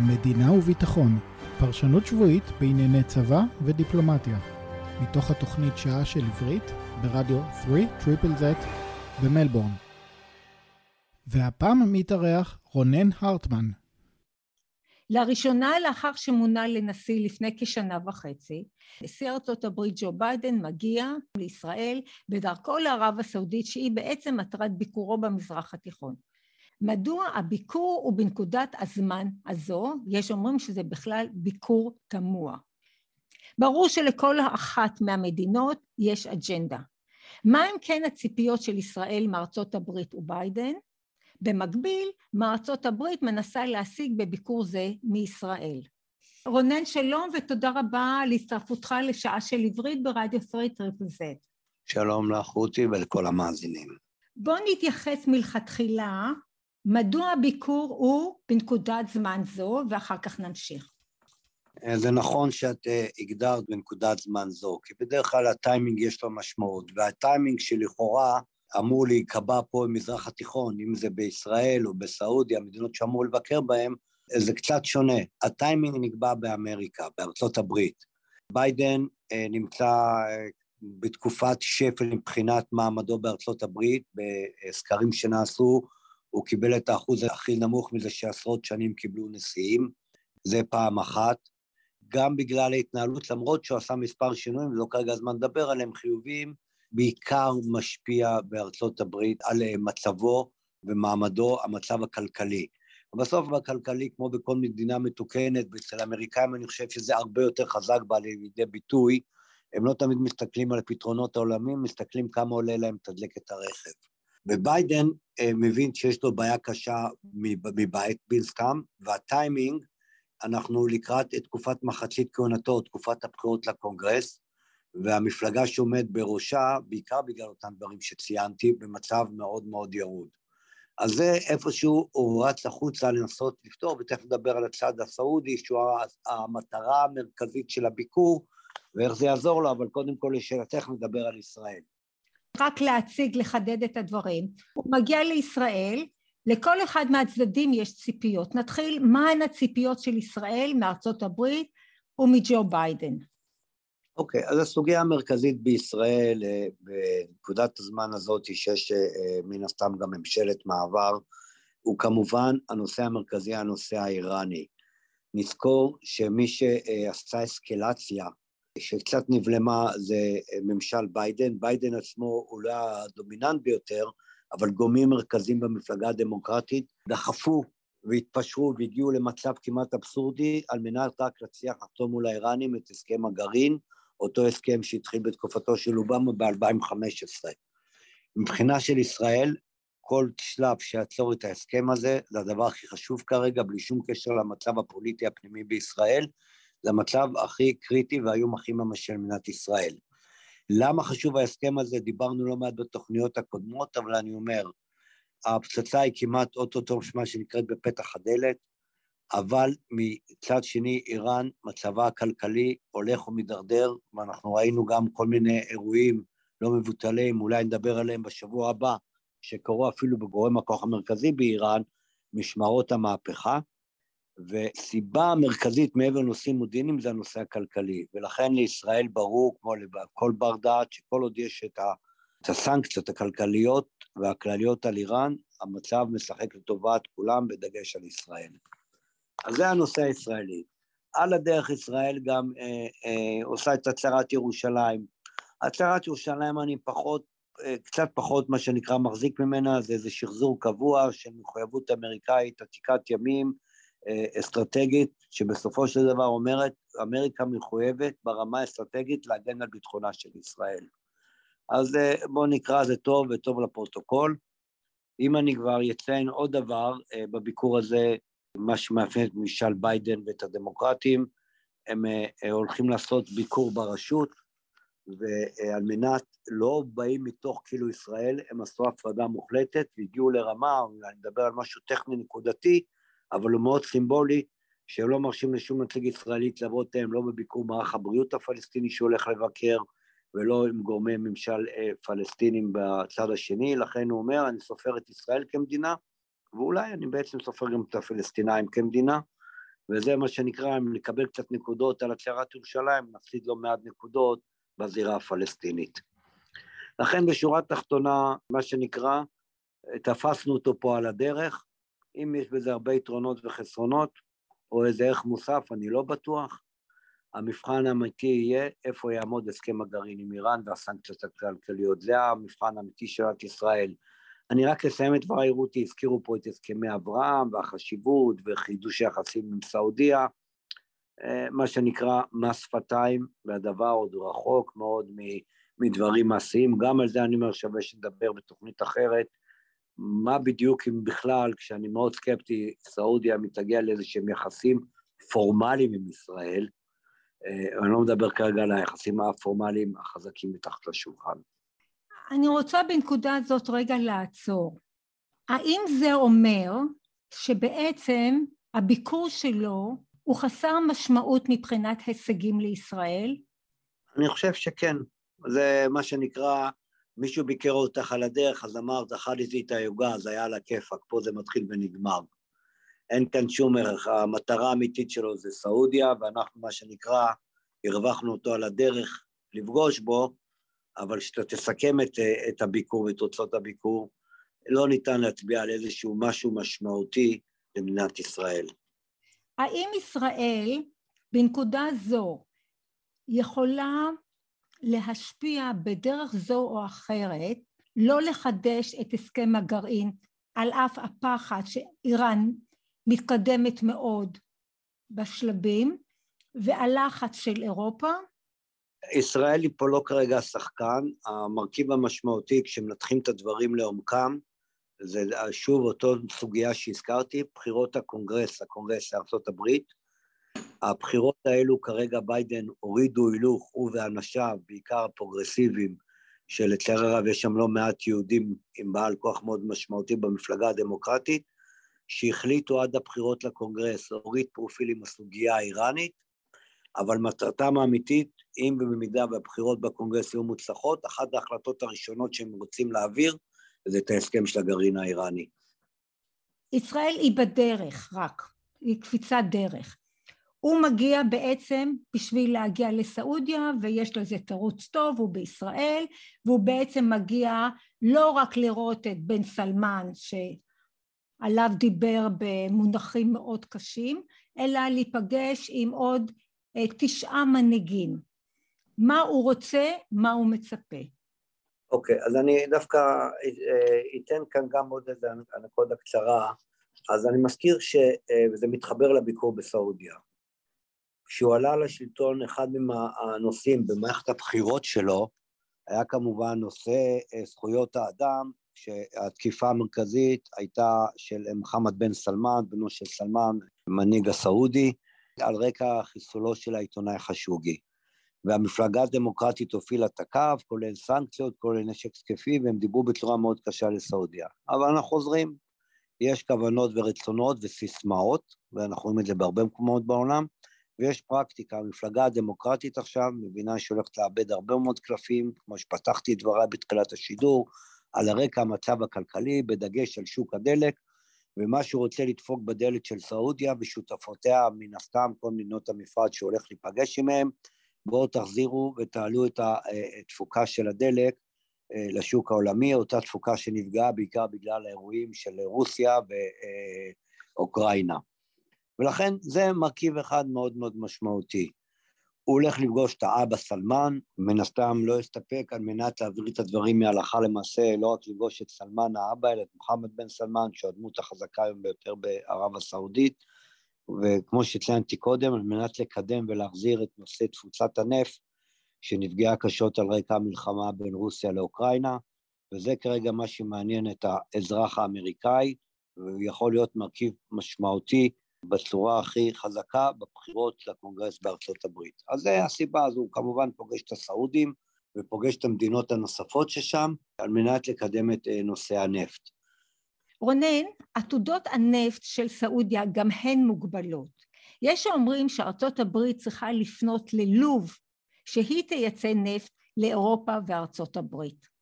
מדינה וביטחון, פרשנות שבועית בענייני צבא ודיפלומטיה. מתוך התוכנית שעה של עברית ברדיו 3 triple Z במלבורן. והפעם מתארח רונן הרטמן. לראשונה לאחר שמונה לנשיא לפני כשנה וחצי, נשיא ארצות הברית ג'ו ביידן מגיע לישראל בדרכו לערב הסעודית שהיא בעצם מטרת ביקורו במזרח התיכון. מדוע הביקור הוא בנקודת הזמן הזו, יש אומרים שזה בכלל ביקור תמוה. ברור שלכל אחת מהמדינות יש אג'נדה. מה אם כן הציפיות של ישראל מארצות הברית וביידן? במקביל, מה ארצות הברית מנסה להשיג בביקור זה מישראל. רונן שלום ותודה רבה על הצטרפותך לשעה של עברית ברדיו 3 triple Z. שלום לך רותי ולכל המאזינים. בוא נתייחס מלכתחילה מדוע הביקור הוא בנקודת זמן זו, ואחר כך נמשיך. אה, זה נכון שאת אה, הגדרת בנקודת זמן זו, כי בדרך כלל הטיימינג יש לו משמעות, והטיימינג שלכאורה אמור להיקבע פה במזרח התיכון, אם זה בישראל או בסעודיה, המדינות שאמור לבקר בהן, אה, זה קצת שונה. הטיימינג נקבע באמריקה, בארצות הברית. ביידן נמצא בתקופת שפל מבחינת מעמדו בארצות הברית, בסקרים שנעשו, הוא קיבל את האחוז הכי נמוך מזה שעשרות שנים קיבלו נשיאים, זה פעם אחת. גם בגלל ההתנהלות, למרות שהוא עשה מספר שינויים, ולא כרגע הזמן לדבר עליהם, חיוביים, בעיקר משפיע בארצות הברית על אה, מצבו ומעמדו, המצב הכלכלי. בסוף בכלכלי, כמו בכל מדינה מתוקנת, ואצל האמריקאים אני חושב שזה הרבה יותר חזק בא לידי ביטוי, הם לא תמיד מסתכלים על פתרונות העולמים, מסתכלים כמה עולה להם לתדלק את הרכב. וביידן אה, מבין שיש לו בעיה קשה מבית, בינסקאם, והטיימינג, אנחנו לקראת תקופת מחצית כהונתו, תקופת הבחירות לקונגרס, והמפלגה שעומד בראשה, בעיקר בגלל אותם דברים שציינתי, במצב מאוד מאוד ירוד. אז זה איפשהו הוא רץ החוצה לנסות לפתור, ותכף נדבר על הצד הסעודי, שהוא המטרה המרכזית של הביקור, ואיך זה יעזור לו, אבל קודם כל לשאלתך נדבר על ישראל. רק להציג, לחדד את הדברים. הוא מגיע לישראל, לכל אחד מהצדדים יש ציפיות. נתחיל, מהן הציפיות של ישראל מארצות הברית ומג'ו ביידן? אוקיי, okay, אז הסוגיה המרכזית בישראל אה, בנקודת הזמן הזאת שיש אה, מן הסתם גם ממשלת מעבר, הוא כמובן הנושא המרכזי, הנושא האיראני. נזכור שמי שעשה אסקלציה, שקצת נבלמה, זה ממשל ביידן. ביידן עצמו הוא לא הדומיננט ביותר, אבל גורמים מרכזיים במפלגה הדמוקרטית דחפו והתפשרו והגיעו למצב כמעט אבסורדי על מנת רק להצליח לחתום מול האיראנים את הסכם הגרעין, אותו הסכם שהתחיל בתקופתו של אובמה ב-2015. מבחינה של ישראל, כל שלב שיעצור את ההסכם הזה, זה הדבר הכי חשוב כרגע, בלי שום קשר למצב הפוליטי הפנימי בישראל, זה המצב הכי קריטי והאיום הכי ממשי על מדינת ישראל. למה חשוב ההסכם הזה? דיברנו לא מעט בתוכניות הקודמות, אבל אני אומר, הפצצה היא כמעט אוטוטו, מה שנקראת בפתח הדלת, אבל מצד שני, איראן, מצבה הכלכלי הולך ומידרדר, ואנחנו ראינו גם כל מיני אירועים לא מבוטלים, אולי נדבר עליהם בשבוע הבא, שקרו אפילו בגורם הכוח המרכזי באיראן, משמרות המהפכה, וסיבה מרכזית מעבר לנושאים מודיעיניים זה הנושא הכלכלי, ולכן לישראל ברור, כמו לכל בר דעת, שכל עוד יש את, את הסנקציות הכלכליות והכלליות על איראן, המצב משחק לטובת כולם, בדגש על ישראל. אז זה הנושא הישראלי. על הדרך ישראל גם אה, אה, עושה את הצהרת ירושלים. הצהרת ירושלים אני פחות, אה, קצת פחות מה שנקרא מחזיק ממנה, זה איזה שחזור קבוע של מחויבות אמריקאית עתיקת ימים, אסטרטגית, שבסופו של דבר אומרת, אמריקה מחויבת ברמה האסטרטגית להגן על ביטחונה של ישראל. אז אה, בואו נקרא, זה טוב וטוב לפרוטוקול. אם אני כבר אציין עוד דבר, אה, בביקור הזה, מה שמאפיין את ממשל ביידן ואת הדמוקרטים, הם הולכים לעשות ביקור ברשות, ועל מנת, לא באים מתוך כאילו ישראל, הם עשו הפרדה מוחלטת והגיעו לרמה, אני מדבר על משהו טכני נקודתי, אבל הוא מאוד סימבולי, שהם לא מרשים לשום נציג ישראלית לעבוד הם לא בביקור מערך הבריאות הפלסטיני שהולך לבקר, ולא עם גורמי ממשל אה, פלסטינים בצד השני, לכן הוא אומר, אני סופר את ישראל כמדינה, ואולי אני בעצם סופר גם את הפלסטינאים כמדינה, וזה מה שנקרא, אם נקבל קצת נקודות על הצהרת ירושלים, נפסיד לא מעט נקודות בזירה הפלסטינית. לכן בשורה התחתונה, מה שנקרא, תפסנו אותו פה על הדרך, אם יש בזה הרבה יתרונות וחסרונות, או איזה ערך מוסף, אני לא בטוח. המבחן האמיתי יהיה איפה יעמוד הסכם הגרעין עם איראן והסנקציות הכלכליות. זה המבחן האמיתי של רק ישראל. אני רק אסיים את דבריי, רותי, הזכירו פה את הסכמי אברהם והחשיבות וחידוש היחסים עם סעודיה, אה, מה שנקרא מס שפתיים, והדבר עוד רחוק מאוד מדברים מעשיים. גם על זה אני אומר שווה שנדבר בתוכנית אחרת. מה בדיוק, אם בכלל, כשאני מאוד סקפטי, סעודיה מתגיע לאיזה שהם יחסים פורמליים עם ישראל, אה, אני לא מדבר כרגע על היחסים הפורמליים החזקים מתחת לשולחן. אני רוצה בנקודה הזאת רגע לעצור. האם זה אומר שבעצם הביקור שלו הוא חסר משמעות מבחינת הישגים לישראל? אני חושב שכן. זה מה שנקרא, מישהו ביקר אותך על הדרך, אז אמרת, אכלתי את היוגה, אז היה על הכיפאק, פה זה מתחיל ונגמר. אין כאן שום ערך, המטרה האמיתית שלו זה סעודיה, ואנחנו, מה שנקרא, הרווחנו אותו על הדרך לפגוש בו, אבל כשאתה תסכם את, את הביקור ואת תוצאות הביקור, לא ניתן להצביע על איזשהו משהו משמעותי למדינת ישראל. האם ישראל בנקודה זו יכולה להשפיע בדרך זו או אחרת, לא לחדש את הסכם הגרעין, על אף הפחד שאיראן מתקדמת מאוד בשלבים, והלחץ של אירופה? ישראל היא פה לא כרגע השחקן, המרכיב המשמעותי כשמנתחים את הדברים לעומקם, זה שוב אותו סוגיה שהזכרתי, בחירות הקונגרס, הקונגרס הברית. הבחירות האלו כרגע ביידן הורידו הילוך, הוא ואנשיו, בעיקר הפרוגרסיביים, שלצער הרב יש שם לא מעט יהודים עם בעל כוח מאוד משמעותי במפלגה הדמוקרטית, שהחליטו עד הבחירות לקונגרס להוריד פרופיל עם הסוגיה האיראנית, אבל מטרתם האמיתית, אם ובמידה והבחירות בקונגרס יהיו מוצלחות, אחת ההחלטות הראשונות שהם רוצים להעביר זה את ההסכם של הגרעין האיראני. ישראל היא בדרך רק, היא קפיצת דרך. הוא מגיע בעצם בשביל להגיע לסעודיה ויש לו איזה תירוץ טוב, הוא בישראל, והוא בעצם מגיע לא רק לראות את בן סלמן שעליו דיבר במונחים מאוד קשים, אלא להיפגש עם עוד אה, תשעה מנהיגים. מה הוא רוצה, מה הוא מצפה. אוקיי, okay, אז אני דווקא אה, אתן כאן גם עוד איזה אנקודה קצרה. אז אני מזכיר שזה אה, מתחבר לביקור בסעודיה. כשהוא עלה לשלטון, אחד מהנושאים במערכת הבחירות שלו היה כמובן נושא זכויות האדם, שהתקיפה המרכזית הייתה של מוחמד בן סלמן, בנו של סלמן, מנהיג הסעודי, על רקע חיסולו של העיתונאי חשוגי. והמפלגה הדמוקרטית הופילה את הקו, כולל סנקציות, כולל נשק תקפי, והם דיברו בצורה מאוד קשה לסעודיה. אבל אנחנו חוזרים, יש כוונות ורצונות וסיסמאות, ואנחנו רואים את זה בהרבה מקומות בעולם, ויש פרקטיקה. המפלגה הדמוקרטית עכשיו מבינה שהיא הולכת לאבד הרבה מאוד קלפים, כמו שפתחתי את דבריי בתחילת השידור, על הרקע המצב הכלכלי, בדגש על שוק הדלק, ומה שהוא רוצה לדפוק בדלת של סעודיה ושותפותיה, מן הסתם כל מדינות המפרץ שהוא הולך להיפגש עימהם, בואו תחזירו ותעלו את התפוקה אה, של הדלק אה, לשוק העולמי, אותה תפוקה שנפגעה בעיקר בגלל האירועים של רוסיה ואוקראינה. ולכן זה מרכיב אחד מאוד מאוד משמעותי. הוא הולך לפגוש את האבא סלמן, מן הסתם לא יסתפק על מנת להעביר את הדברים מהלכה למעשה, לא רק לפגוש את סלמן האבא, אלא את מוחמד בן סלמן, שהוא הדמות החזקה היום ביותר בערב הסעודית, וכמו שציינתי קודם, על מנת לקדם ולהחזיר את נושא תפוצת הנפט, שנפגעה קשות על רקע המלחמה בין רוסיה לאוקראינה, וזה כרגע מה שמעניין את האזרח האמריקאי, והוא יכול להיות מרכיב משמעותי בצורה הכי חזקה בבחירות לקונגרס בארצות הברית. אז זה הסיבה הזו, הוא כמובן פוגש את הסעודים ופוגש את המדינות הנוספות ששם, על מנת לקדם את אה, נושא הנפט. רונן, עתודות הנפט של סעודיה גם הן מוגבלות. יש שאומרים שארצות הברית צריכה לפנות ללוב שהיא תייצא נפט לאירופה וארצות הברית.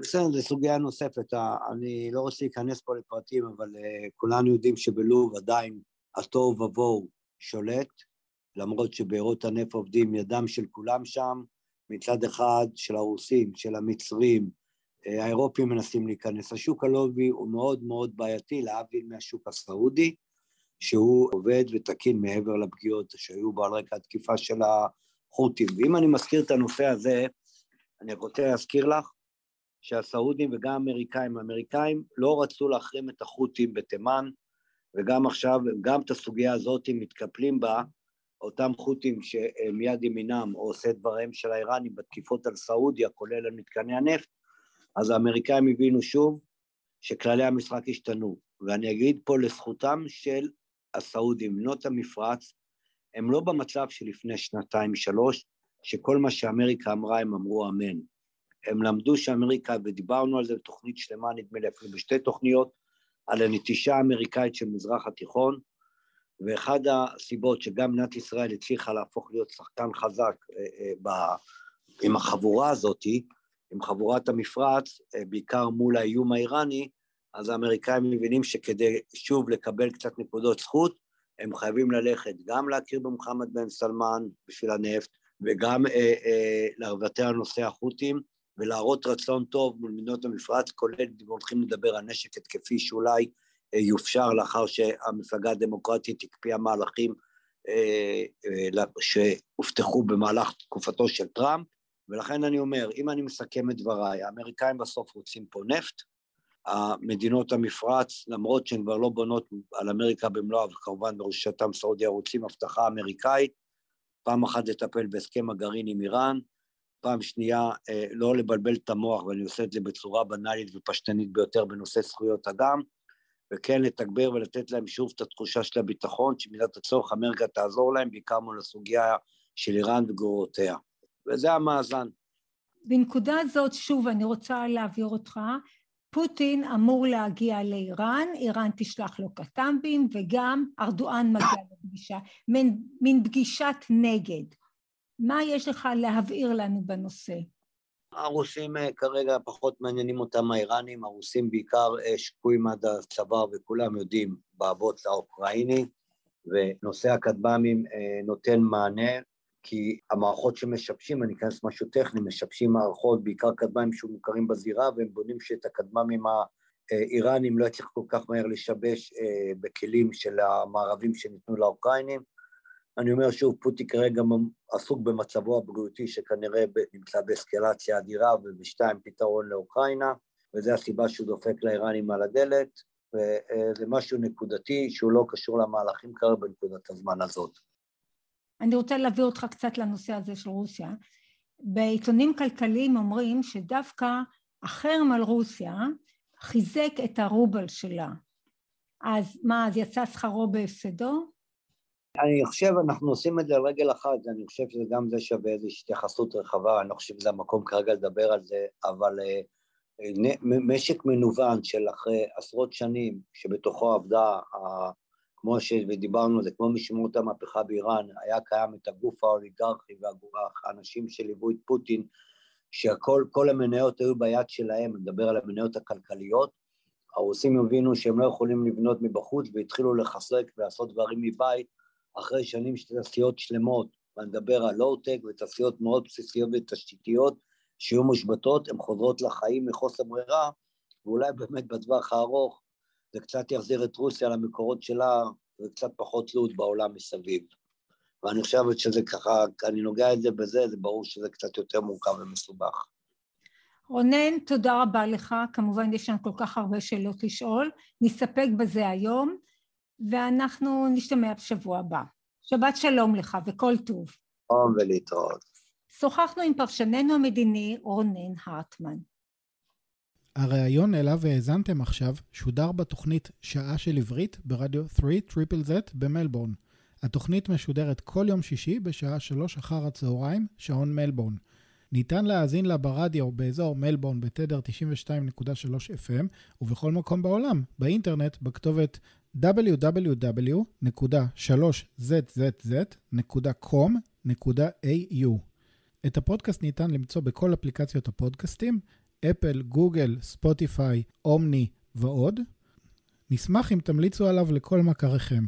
בסדר, זו סוגיה נוספת. אני לא רוצה להיכנס פה לפרטים, אבל uh, כולנו יודעים שבלוב עדיין התוהו ובוהו שולט, למרות שבארות הנפט עובדים ידם של כולם שם, מצד אחד של הרוסים, של המצרים, אה, האירופים מנסים להיכנס. השוק הלובי הוא מאוד מאוד בעייתי, להבדיל מהשוק הסעודי, שהוא עובד ותקין מעבר לפגיעות שהיו בו על רקע התקיפה של החות'ים. ואם אני מזכיר את הנושא הזה, אני רוצה להזכיר לך שהסעודים וגם האמריקאים, האמריקאים לא רצו להחרים את החות'ים בתימן, וגם עכשיו, גם את הסוגיה הזאת מתקפלים בה, אותם חות'ים שמיד ימינם או עושה דבריהם של האיראנים בתקיפות על סעודיה, כולל על מתקני הנפט, אז האמריקאים הבינו שוב שכללי המשחק השתנו. ואני אגיד פה לזכותם של הסעודים, בנות המפרץ, הם לא במצב שלפני שנתיים-שלוש, שכל מה שאמריקה אמרה הם אמרו אמן. הם למדו שאמריקה, ודיברנו על זה בתוכנית שלמה, נדמה לי אפילו בשתי תוכניות, על הנטישה האמריקאית של מזרח התיכון, ואחד הסיבות שגם מדינת ישראל הצליחה להפוך להיות שחקן חזק אה, אה, עם החבורה הזאתי, עם חבורת המפרץ, אה, בעיקר מול האיום האיראני, אז האמריקאים מבינים שכדי שוב לקבל קצת נקודות זכות, הם חייבים ללכת גם להכיר במוחמד בן סלמן בשביל הנפט, וגם אה, אה, לוותר על נושא החות'ים, ולהראות רצון טוב מול מדינות המפרץ, כולל הולכים לדבר על נשק התקפי שאולי אה, יופשר לאחר שהמפלגה הדמוקרטית הקפיאה מהלכים אה, אה, שהובטחו במהלך תקופתו של טראמפ, ולכן אני אומר, אם אני מסכם את דבריי, האמריקאים בסוף רוצים פה נפט, המדינות המפרץ, למרות שהן כבר לא בונות על אמריקה במלואה, וכמובן בראשתם סעודיה רוצים הבטחה אמריקאית, פעם אחת לטפל בהסכם הגרעין עם איראן, פעם שנייה אה, לא לבלבל את המוח, ואני עושה את זה בצורה בנאלית ופשטנית ביותר בנושא זכויות אדם, וכן לתגבר ולתת להם שוב את התחושה של הביטחון, שמידת הצורך אמריקה תעזור להם, בעיקר מול הסוגיה של איראן וגרורותיה. וזה המאזן. בנקודה הזאת, שוב, אני רוצה להעביר אותך, פוטין אמור להגיע לאיראן, איראן תשלח לו כטמבים, וגם ארדואן מגיע לפגישה, מין פגישת נגד. מה יש לך להבהיר לנו בנושא? הרוסים אה, כרגע פחות מעניינים אותם האיראנים, הרוסים בעיקר אה, שקועים עד הצוואר וכולם יודעים באבות האוקראיני, ונושא הכטב"מים אה, נותן מענה כי המערכות שמשבשים, אני אכנס משהו טכני, משבשים מערכות, בעיקר כטב"מים שמוכרים בזירה, והם בונים שאת הכטב"מים האיראנים לא יצליח כל כך מהר לשבש בכלים של המערבים שניתנו לאוקראינים. אני אומר שוב, פוטי כרגע עסוק במצבו הבריאותי שכנראה נמצא באסקלציה אדירה ובשתיים פתרון לאוקראינה, וזו הסיבה שהוא דופק לאיראנים על הדלת, וזה משהו נקודתי שהוא לא קשור למהלכים כרגע בנקודת הזמן הזאת. אני רוצה להביא אותך קצת לנושא הזה של רוסיה. בעיתונים כלכליים אומרים שדווקא החרם על רוסיה חיזק את הרובל שלה. אז מה, אז יצא שכרו בהפסדו? אני חושב, אנחנו עושים את זה רגל אחת, אני חושב שגם זה שווה איזושהי התייחסות רחבה, אני לא חושב שזה המקום כרגע לדבר על זה, אבל uh, משק מנוון של אחרי עשרות שנים, שבתוכו עבדה כמו שדיברנו זה, כמו משמעות המהפכה באיראן, היה קיים את הגוף האוליגרכי והאנשים שליוו את פוטין, שכל כל המניות היו ביד שלהם, אני מדבר על המניות הכלכליות, הרוסים הבינו שהם לא יכולים לבנות מבחוץ והתחילו לחסק ולעשות דברים מבית אחרי שנים של תעשיות שלמות, ואני מדבר על לואו-טק ותעשיות מאוד בסיסיות ותשתיתיות שיהיו מושבתות, הן חוזרות לחיים מחוסר ברירה, ואולי באמת בטווח הארוך זה קצת יחזיר את רוסיה למקורות שלה וקצת פחות תלות בעולם מסביב. ואני חושב שזה ככה, אני נוגע את זה בזה, זה ברור שזה קצת יותר מורכב ומסובך. רונן, תודה רבה לך. כמובן יש לנו כל כך הרבה שאלות לשאול. נסתפק בזה היום, ואנחנו נשתמע בשבוע הבא. שבת שלום לך וכל טוב. שלום ולהתראות. שוחחנו עם פרשננו המדיני רונן הרטמן. הריאיון אליו האזנתם עכשיו שודר בתוכנית שעה של עברית ברדיו 3 triple Z במלבורן. התוכנית משודרת כל יום שישי בשעה 3 אחר הצהריים, שעון מלבורן. ניתן להאזין לה ברדיו באזור מלבורן בתדר 92.3 FM ובכל מקום בעולם, באינטרנט, בכתובת www.3zzz.com.au. את הפודקאסט ניתן למצוא בכל אפליקציות הפודקאסטים, אפל, גוגל, ספוטיפיי, אומני ועוד. נשמח אם תמליצו עליו לכל מכריכם.